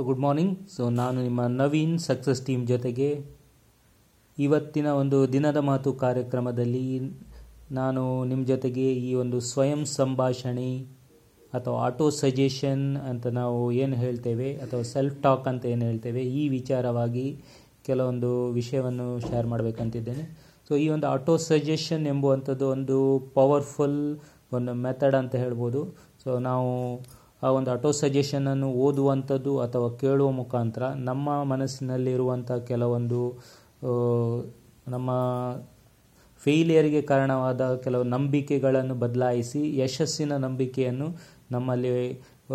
So good morning so ನಾನು ನಿಮ್ಮ Naveen success team ಜೊತೆಗೆ ಇವತ್ತಿನ ಒಂದು ದಿನದ ಮಾತು ಕಾರ್ಯಕ್ರಮದಲ್ಲಿ ನಾನು ನಿಮ್ಮ ಜೊತೆಗೆ ಈ ಒಂದು ಸ್ವಯಂ ಸಂಭಾಷಣೆ ಅಥವಾ ಆಟೋ ಸಜೆಷನ್ ಅಂತ ನಾವು ಏನು ಹೇಳ್ತೇವೆ ಅಥವಾ ಸೆಲ್ಫ್ ಟಾಕ್ ಅಂತ ಏನು ಹೇಳ್ತೇವೆ ಈ ವಿಚಾರವಾಗಿ ಕೆಲವೊಂದು ವಿಷಯವನ್ನು ಶೇರ್ ಮಾಡಬೇಕಂತಿದ್ದೇನೆ. ಸೊ ಈ ಒಂದು ಆಟೋ ಸಜೆಷನ್ ಎಂಬುವಂಥದ್ದು ಒಂದು ಪವರ್ಫುಲ್ ಒಂದು ಮೆಥಡ್ ಅಂತ ಹೇಳ್ಬೋದು. ಸೊ ನಾವು ಆ ಒಂದು ಆಟೋ ಸಜೆಷನನ್ನು ಓದುವಂಥದ್ದು ಅಥವಾ ಕೇಳುವ ಮುಖಾಂತರ ನಮ್ಮ ಮನಸ್ಸಿನಲ್ಲಿರುವಂಥ ಕೆಲವೊಂದು ನಮ್ಮ ಫೇಲಿಯರಿಗೆ ಕಾರಣವಾದ ಕೆಲವು ನಂಬಿಕೆಗಳನ್ನು ಬದಲಾಯಿಸಿ ಯಶಸ್ಸಿನ ನಂಬಿಕೆಯನ್ನು ನಮ್ಮಲ್ಲಿ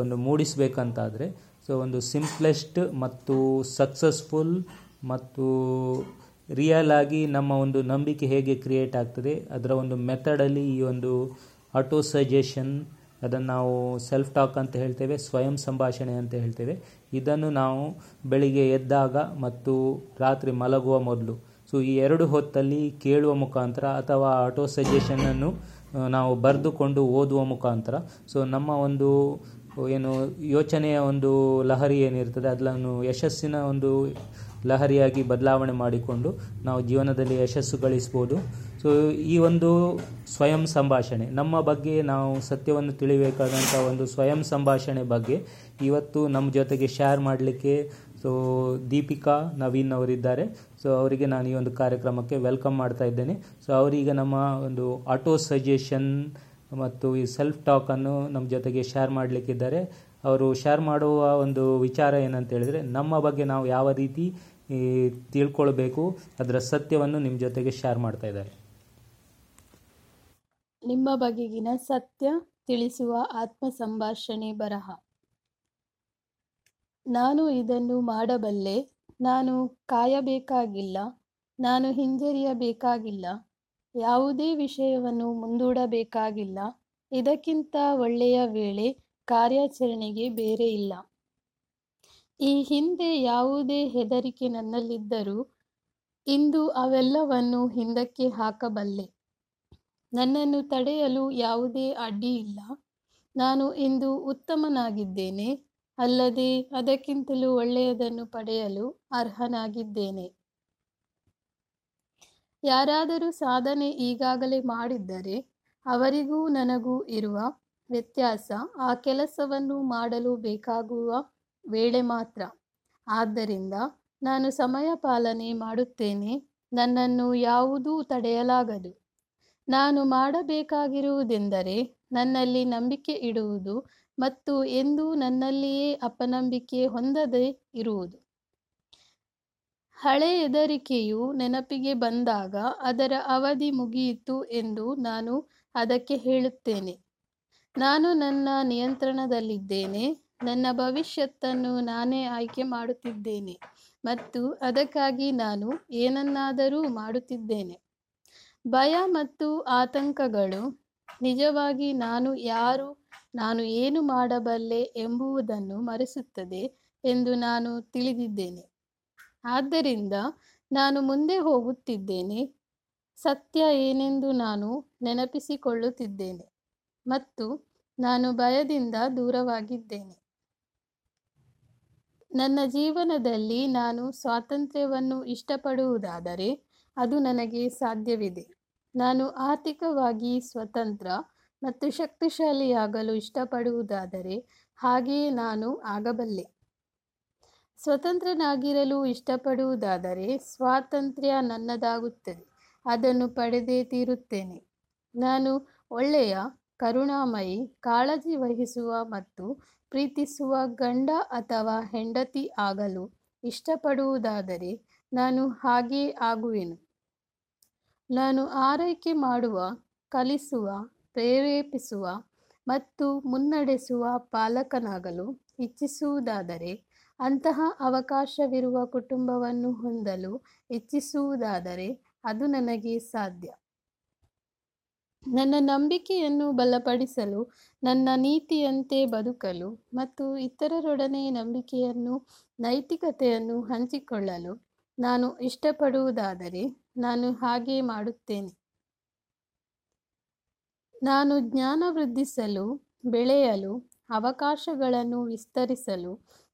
ಒಂದು ಮೂಡಿಸಬೇಕಂತಾದರೆ, ಸೊ ಒಂದು ಸಿಂಪ್ಲೆಸ್ಟ್ ಮತ್ತು ಸಕ್ಸಸ್ಫುಲ್ ಮತ್ತು ರಿಯಲ್ ಆಗಿ ನಮ್ಮ ಒಂದು ನಂಬಿಕೆ ಹೇಗೆ ಕ್ರಿಯೇಟ್ ಆಗ್ತದೆ, ಅದರ ಒಂದು ಮೆಥಡಲ್ಲಿ ಈ ಒಂದು ಆಟೋ ಸಜೆಷನ್ ಅದನ್ನು ನಾವು ಸೆಲ್ಫ್ ಟಾಕ್ ಅಂತ ಹೇಳ್ತೇವೆ, ಸ್ವಯಂ ಸಂಭಾಷಣೆ ಅಂತ ಹೇಳ್ತೇವೆ. ಇದನ್ನು ನಾವು ಬೆಳಿಗ್ಗೆ ಎದ್ದಾಗ ಮತ್ತು ರಾತ್ರಿ ಮಲಗುವ ಮೊದಲು. ಸೊ ಈ ಎರಡು ಹೊತ್ತಲ್ಲಿ ಕೇಳುವ ಮುಖಾಂತರ ಅಥವಾ ಆಟೋ ಸಜೆಷನನ್ನು ನಾವು ಬರೆದುಕೊಂಡು ಓದುವ ಮುಖಾಂತರ. ಸೊ ನಮ್ಮ ಒಂದು, ಏನು, ಯೋಚನೆಯ ಒಂದು ಲಹರಿ ಏನಿರ್ತದೆ ಅದನ್ನು ಯಶಸ್ಸಿನ ಒಂದು ಲಹರಿಯಾಗಿ ಬದಲಾವಣೆ ಮಾಡಿಕೊಂಡು ನಾವು ಜೀವನದಲ್ಲಿ ಯಶಸ್ಸು ಗಳಿಸ್ಬೋದು. ಸೊ ಈ ಒಂದು ಸ್ವಯಂ ಸಂಭಾಷಣೆ, ನಮ್ಮ ಬಗ್ಗೆ ನಾವು ಸತ್ಯವನ್ನು ತಿಳಿಬೇಕಾದಂಥ ಒಂದು ಸ್ವಯಂ ಸಂಭಾಷಣೆ ಬಗ್ಗೆ ಇವತ್ತು ನಮ್ಮ ಜೊತೆಗೆ ಶೇರ್ ಮಾಡಲಿಕ್ಕೆ ಸೊ ದೀಪಿಕಾ ನವೀನ್ ಅವರಿದ್ದಾರೆ. ಸೊ ಅವರಿಗೆ ನಾನು ಈ ಒಂದು ಕಾರ್ಯಕ್ರಮಕ್ಕೆ ವೆಲ್ಕಮ್ ಮಾಡ್ತಾ ಇದ್ದೇನೆ. ಸೊ ಅವರೀಗ ನಮ್ಮ ಒಂದು ಆಟೋ ಸಜೆಷನ್ ಮತ್ತು ಈ ಸೆಲ್ಫ್ ಟಾಕನ್ನು ನಮ್ಮ ಜೊತೆಗೆ ಶೇರ್ ಮಾಡಲಿಕ್ಕಿದ್ದಾರೆ. ಅವರು ಶೇರ್ ಮಾಡುವ ಒಂದು ವಿಚಾರ ಏನಂತ ಹೇಳಿದರೆ, ನಮ್ಮ ಬಗ್ಗೆ ನಾವು ಯಾವ ರೀತಿ ತಿಳ್ಕೊಳ್ಬೇಕು, ಅದರ ಸತ್ಯವನ್ನು ನಿಮ್ಮ ಜೊತೆಗೆ ಶೇರ್ ಮಾಡ್ತಾ ಇದ್ದಾರೆ. ನಿಮ್ಮ ಬಗೆಗಿನ ಸತ್ಯ ತಿಳಿಸುವ ಆತ್ಮ ಸಂಭಾಷಣೆ ಬರಹ. ನಾನು ಇದನ್ನು ಮಾಡಬಲ್ಲೆ, ನಾನು ಕಾಯಬೇಕಾಗಿಲ್ಲ, ನಾನು ಹಿಂಜರಿಯಬೇಕಾಗಿಲ್ಲ, ಯಾವುದೇ ವಿಷಯವನ್ನು ಮುಂದೂಡಬೇಕಾಗಿಲ್ಲ, ಇದಕ್ಕಿಂತ ಒಳ್ಳೆಯ ವೇಳೆ ಕಾರ್ಯಾಚರಣೆಗೆ ಬೇರೆ ಇಲ್ಲ. ಈ ಹಿಂದೆ ಯಾವುದೇ ಹೆದರಿಕೆ ನನ್ನಲ್ಲಿದ್ದರೂ ಇಂದು ಅವೆಲ್ಲವನ್ನು ಹಿಂದಕ್ಕೆ ಹಾಕಬಲ್ಲೆ. ನನ್ನನ್ನು ತಡೆಯಲು ಯಾವುದೇ ಅಡ್ಡಿ ಇಲ್ಲ. ನಾನು ಇಂದು ಉತ್ತಮನಾಗಿದ್ದೇನೆ, ಅಲ್ಲದೆ ಅದಕ್ಕಿಂತಲೂ ಒಳ್ಳೆಯದನ್ನು ಪಡೆಯಲು ಅರ್ಹನಾಗಿದ್ದೇನೆ. ಯಾರಾದರೂ ಸಾಧನೆ ಈಗಾಗಲೇ ಮಾಡಿದ್ದರೆ ಅವರಿಗೂ ನನಗೂ ಇರುವ ವ್ಯತ್ಯಾಸ ಆ ಕೆಲಸವನ್ನು ಮಾಡಲು ಬೇಕಾಗುವ ವೇಳೆ ಮಾತ್ರ. ಆದ್ದರಿಂದ ನಾನು ಸಮಯ ಪಾಲನೆ ಮಾಡುತ್ತೇನೆ, ನನ್ನನ್ನು ಯಾವುದೂ ತಡೆಯಲಾಗದು. ನಾನು ಮಾಡಬೇಕಾಗಿರುವುದೆಂದರೆ ನನ್ನಲ್ಲಿ ನಂಬಿಕೆ ಇಡುವುದು ಮತ್ತು ಎಂದೂ ನನ್ನಲ್ಲಿಯೇ ಅಪನಂಬಿಕೆ ಹೊಂದದೇ ಇರುವುದು. ಹಳೆ ಹೆದರಿಕೆಯು ನೆನಪಿಗೆ ಬಂದಾಗ ಅದರ ಅವಧಿ ಮುಗಿಯಿತು ಎಂದು ನಾನು ಅದಕ್ಕೆ ಹೇಳುತ್ತೇನೆ. ನಾನು ನನ್ನ ನಿಯಂತ್ರಣದಲ್ಲಿದ್ದೇನೆ, ನನ್ನ ಭವಿಷ್ಯತ್ತನ್ನು ನಾನೇ ಆಯ್ಕೆ ಮಾಡುತ್ತಿದ್ದೇನೆ ಮತ್ತು ಅದಕ್ಕಾಗಿ ನಾನು ಏನನ್ನಾದರೂ ಮಾಡುತ್ತಿದ್ದೇನೆ. ಭಯ ಮತ್ತು ಆತಂಕಗಳು. ನಿಜವಾಗಿ ನಾನು ಯಾರು, ನಾನು ಏನು ಮಾಡಬಲ್ಲೆ ಎಂಬುವುದನ್ನು ಮರೆಸುತ್ತದೆ ಎಂದು ನಾನು ತಿಳಿದಿದ್ದೇನೆ. ಆದ್ದರಿಂದ ನಾನು ಮುಂದೆ ಹೋಗುತ್ತಿದ್ದೇನೆ. ಸತ್ಯ ಏನೆಂದು ನಾನು ನೆನಪಿಸಿಕೊಳ್ಳುತ್ತಿದ್ದೇನೆ ಮತ್ತು ನಾನು ಭಯದಿಂದ ದೂರವಾಗಿದ್ದೇನೆ. ನನ್ನ ಜೀವನದಲ್ಲಿ ನಾನು ಸ್ವಾತಂತ್ರ್ಯವನ್ನು ಇಷ್ಟಪಡುವುದಾದರೆ ಅದು ನನಗೆ ಸಾಧ್ಯವಿದೆ. ನಾನು ಆರ್ಥಿಕವಾಗಿ ಸ್ವತಂತ್ರ ಮತ್ತು ಶಕ್ತಿಶಾಲಿಯಾಗಲು ಇಷ್ಟಪಡುವುದಾದರೆ ಹಾಗೆಯೇ ನಾನು ಆಗಬಲ್ಲೆ. ಸ್ವತಂತ್ರನಾಗಿರಲು ಇಷ್ಟಪಡುವುದಾದರೆ ಸ್ವಾತಂತ್ರ್ಯ ನನ್ನದಾಗುತ್ತದೆ, ಅದನ್ನು ಪಡೆದೇ ತೀರುತ್ತೇನೆ. ನಾನು ಒಳ್ಳೆಯ, ಕರುಣಾಮಯಿ, ಕಾಳಜಿ ವಹಿಸುವ ಮತ್ತು ಪ್ರೀತಿಸುವ ಗಂಡ ಅಥವಾ ಹೆಂಡತಿ ಆಗಲು ಇಷ್ಟಪಡುವುದಾದರೆ ನಾನು ಹಾಗೆಯೇ ಆಗುವೆನು. ನಾನು ಆರೈಕೆ ಮಾಡುವ, ಕಲಿಸುವ, ಪ್ರೇರೇಪಿಸುವ ಮತ್ತು ಮುನ್ನಡೆಸುವ ಪಾಲಕನಾಗಲು ಇಚ್ಛಿಸುವುದಾದರೆ ಅಂತಹ ಅವಕಾಶವಿರುವ ಕುಟುಂಬವನ್ನು ಹೊಂದಲು ಇಚ್ಛಿಸುವುದಾದರೆ ಅದು ನನಗೆ ಸಾಧ್ಯ. ನನ್ನ ನಂಬಿಕೆಯನ್ನು ಬಲಪಡಿಸಲು, ನನ್ನ ನೀತಿಯಂತೆ ಬದುಕಲು ಮತ್ತು ಇತರರೊಡನೆ ನಂಬಿಕೆಯನ್ನು, ನೈತಿಕತೆಯನ್ನು ಹಂಚಿಕೊಳ್ಳಲು ನಾನು ಇಷ್ಟಪಡುವುದಾದರೆ ನಾನು ಹಾಗೆ ಮಾಡುತ್ತೇನೆ. ನಾನು ಜ್ಞಾನ ವೃದ್ಧಿಸಲು, ಬೆಳೆಯಲು, ಅವಕಾಶಗಳನ್ನು ವಿಸ್ತರಿಸಲು,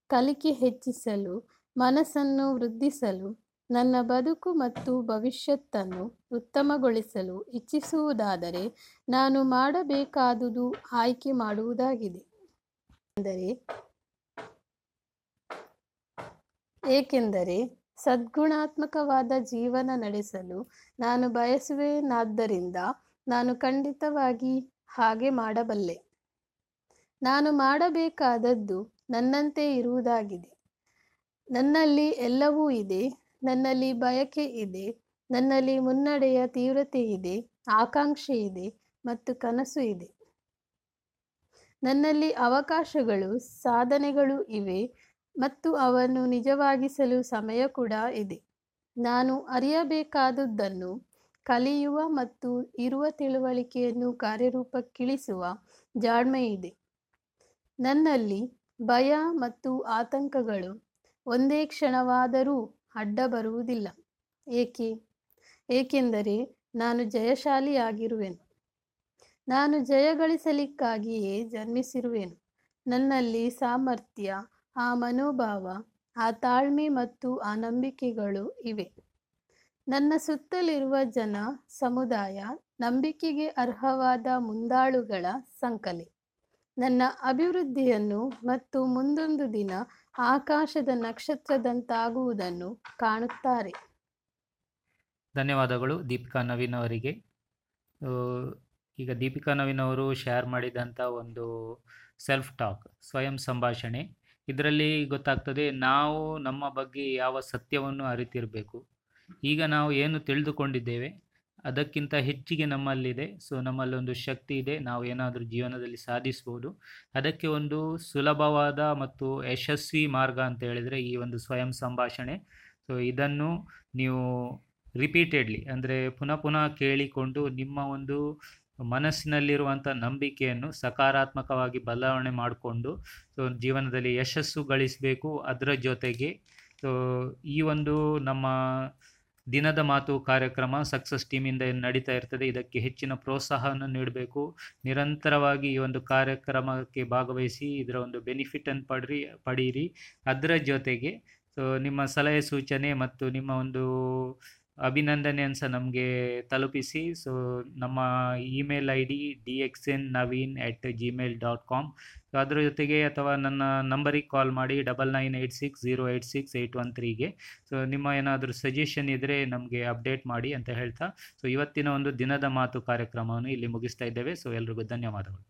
ಕಲಿಕೆ ಹೆಚ್ಚಿಸಲು, ಮನಸ್ಸನ್ನು ವೃದ್ಧಿಸಲು, ನನ್ನ ಬದುಕು ಮತ್ತು ಭವಿಷ್ಯತ್ತನ್ನು ಉತ್ತಮಗೊಳಿಸಲು ಇಚ್ಛಿಸುವುದಾದರೆ ನಾನು ಮಾಡಬೇಕಾದುದು ಆಯ್ಕೆ ಮಾಡುವುದಾಗಿದೆ. ಅಂದರೆ ಏಕೆಂದರೆ ಸದ್ಗುಣಾತ್ಮಕವಾದ ಜೀವನ ನಡೆಸಲು ನಾನು ಬಯಸುವೆನಾದ್ದರಿಂದ ನಾನು ಖಂಡಿತವಾಗಿ ಹಾಗೆ ಮಾಡಬಲ್ಲೆ. ನಾನು ಮಾಡಬೇಕಾದದ್ದು ನನ್ನಂತೆ ಇರುವುದಾಗಿದೆ. ನನ್ನಲ್ಲಿ ಎಲ್ಲವೂ ಇದೆ, ನನ್ನಲ್ಲಿ ಬಯಕೆ ಇದೆ, ನನ್ನಲ್ಲಿ ಮುನ್ನಡೆಯ ತೀವ್ರತೆ ಇದೆ, ಆಕಾಂಕ್ಷೆ ಇದೆ ಮತ್ತು ಕನಸು ಇದೆ. ನನ್ನಲ್ಲಿ ಅವಕಾಶಗಳು, ಸಾಧನೆಗಳು ಇವೆ ಮತ್ತು ಅವನ್ನು ನಿಜವಾಗಿಸಲು ಸಮಯ ಕೂಡ ಇದೆ. ನಾನು ಅರಿಯಬೇಕಾದದ್ದನ್ನು ಕಲಿಯುವ ಮತ್ತು ಇರುವ ತಿಳುವಳಿಕೆಯನ್ನು ಕಾರ್ಯರೂಪಕ್ಕಿಳಿಸುವ ಜಾಣ್ಮೆ ಇದೆ. ನನ್ನಲ್ಲಿ ಭಯ ಮತ್ತು ಆತಂಕಗಳು ಒಂದೇ ಕ್ಷಣವಾದರೂ ಅಡ್ಡ ಬರುವುದಿಲ್ಲ. ಏಕೆ? ಏಕೆಂದರೆ ನಾನು ಜಯಶಾಲಿಯಾಗಿರುವೆನು. ನಾನು ಜಯಗಳಿಸಲಿಕ್ಕಾಗಿಯೇ ಜನ್ಮಿಸಿರುವೆನು. ನನ್ನಲ್ಲಿ ಸಾಮರ್ಥ್ಯ ಆ ಮನೋಭಾವ, ಆ ತಾಳ್ಮೆ ಮತ್ತು ಆ ನಂಬಿಕೆಗಳು ಇವೆ. ನನ್ನ ಸುತ್ತಲಿರುವ ಜನ, ಸಮುದಾಯ ನಂಬಿಕೆಗೆ ಅರ್ಹವಾದ ಮುಂದಾಳುಗಳ ಸಂಕಲೆ. ನನ್ನ ಅಭಿವೃದ್ಧಿಯನ್ನು ಮತ್ತು ಮುಂದೊಂದು ದಿನ ಆಕಾಶದ ನಕ್ಷತ್ರದಂತಾಗುವುದನ್ನು ಕಾಣುತ್ತಾರೆ. ಧನ್ಯವಾದಗಳು ದೀಪಿಕಾ ನವೀನ್ ಅವರಿಗೆ. ಈಗ ದೀಪಿಕಾ ನವೀನ್ ಅವರು ಶೇರ್ ಮಾಡಿದಂಥ ಒಂದು ಸೆಲ್ಫ್ ಟಾಕ್ ಸ್ವಯಂ ಸಂಭಾಷಣೆ. ಇದರಲ್ಲಿ ಗೊತ್ತಾಗ್ತದೆ ನಾವು ನಮ್ಮ ಬಗ್ಗೆ ಯಾವ ಸತ್ಯವನ್ನು ಅರಿತಿರಬೇಕು. ಈಗ ನಾವು ಏನು ತಿಳಿದುಕೊಂಡಿದ್ದೇವೆ, ಅದಕ್ಕಿಂತ ಹೆಚ್ಚಿಗೆ ನಮ್ಮಲ್ಲಿದೆ. ಸೊ ನಮ್ಮಲ್ಲೊಂದು ಶಕ್ತಿ ಇದೆ. ನಾವು ಏನಾದರೂ ಜೀವನದಲ್ಲಿ ಸಾಧಿಸ್ಬೋದು. ಅದಕ್ಕೆ ಒಂದು ಸುಲಭವಾದ ಮತ್ತು ಯಶಸ್ವಿ ಮಾರ್ಗ ಅಂತ ಹೇಳಿದರೆ ಈ ಒಂದು ಸ್ವಯಂ ಸಂಭಾಷಣೆ. ಸೊ ಇದನ್ನು ನೀವು ರಿಪೀಟೆಡ್ಲಿ ಅಂದರೆ ಪುನಃ ಪುನಃ ಕೇಳಿಕೊಂಡು ನಿಮ್ಮ ಒಂದು ಮನಸ್ಸಿನಲ್ಲಿರುವಂಥ ನಂಬಿಕೆಯನ್ನು ಸಕಾರಾತ್ಮಕವಾಗಿ ಬದಲಾವಣೆ ಮಾಡಿಕೊಂಡು, ಸೊ, ಜೀವನದಲ್ಲಿ ಯಶಸ್ಸು ಗಳಿಸಬೇಕು. ಅದರ ಜೊತೆಗೆ, ಸೊ, ಈ ಒಂದು ನಮ್ಮ ದಿನದ ಮಾತು ಕಾರ್ಯಕ್ರಮ ಸಕ್ಸಸ್ ಟೀಮಿಂದ ಏನು ನಡೀತಾ ಇರ್ತದೆ. ಇದಕ್ಕೆ ಹೆಚ್ಚಿನ ಪ್ರೋತ್ಸಾಹವನ್ನು ನೀಡಬೇಕು. ನಿರಂತರವಾಗಿ ಈ ಒಂದು ಕಾರ್ಯಕ್ರಮಕ್ಕೆ ಭಾಗವಹಿಸಿ, ಇದರ ಒಂದು ಬೆನಿಫಿಟನ್ನು ಪಡ್ರಿ, ಪಡೀರಿ. ಅದರ ಜೊತೆಗೆ, ಸೊ, ನಿಮ್ಮ ಸಲಹೆ ಸೂಚನೆ ಮತ್ತು ನಿಮ್ಮ ಒಂದು ಅಭಿನಂದನೆಯನ್ನು ಸಹ ನಮಗೆ ತಲುಪಿಸಿ. ಸೊ ನಮ್ಮ email I D D X N Naveen at Gmail dot com so ಅದರ ಜೊತೆಗೆ ಅಥವಾ ನನ್ನ ನಂಬರಿಗೆ ಕಾಲ್ ಮಾಡಿ double nine eight six zero eight six eight one ತ್ರೀಗೆ so ನಿಮ್ಮ ಏನಾದರೂ ಸಜೆಷನ್ ಇದ್ದರೆ ನಮಗೆ ಅಪ್ಡೇಟ್ ಮಾಡಿ ಅಂತ ಹೇಳ್ತಾ. ಸೊ ಇವತ್ತಿನ ಒಂದು ದಿನದ ಮಾತು ಕಾರ್ಯಕ್ರಮವನ್ನು ಇಲ್ಲಿ ಮುಗಿಸ್ತಾ ಇದ್ದೇವೆ. ಸೊ ಎಲ್ರಿಗೂ ಧನ್ಯವಾದಗಳು.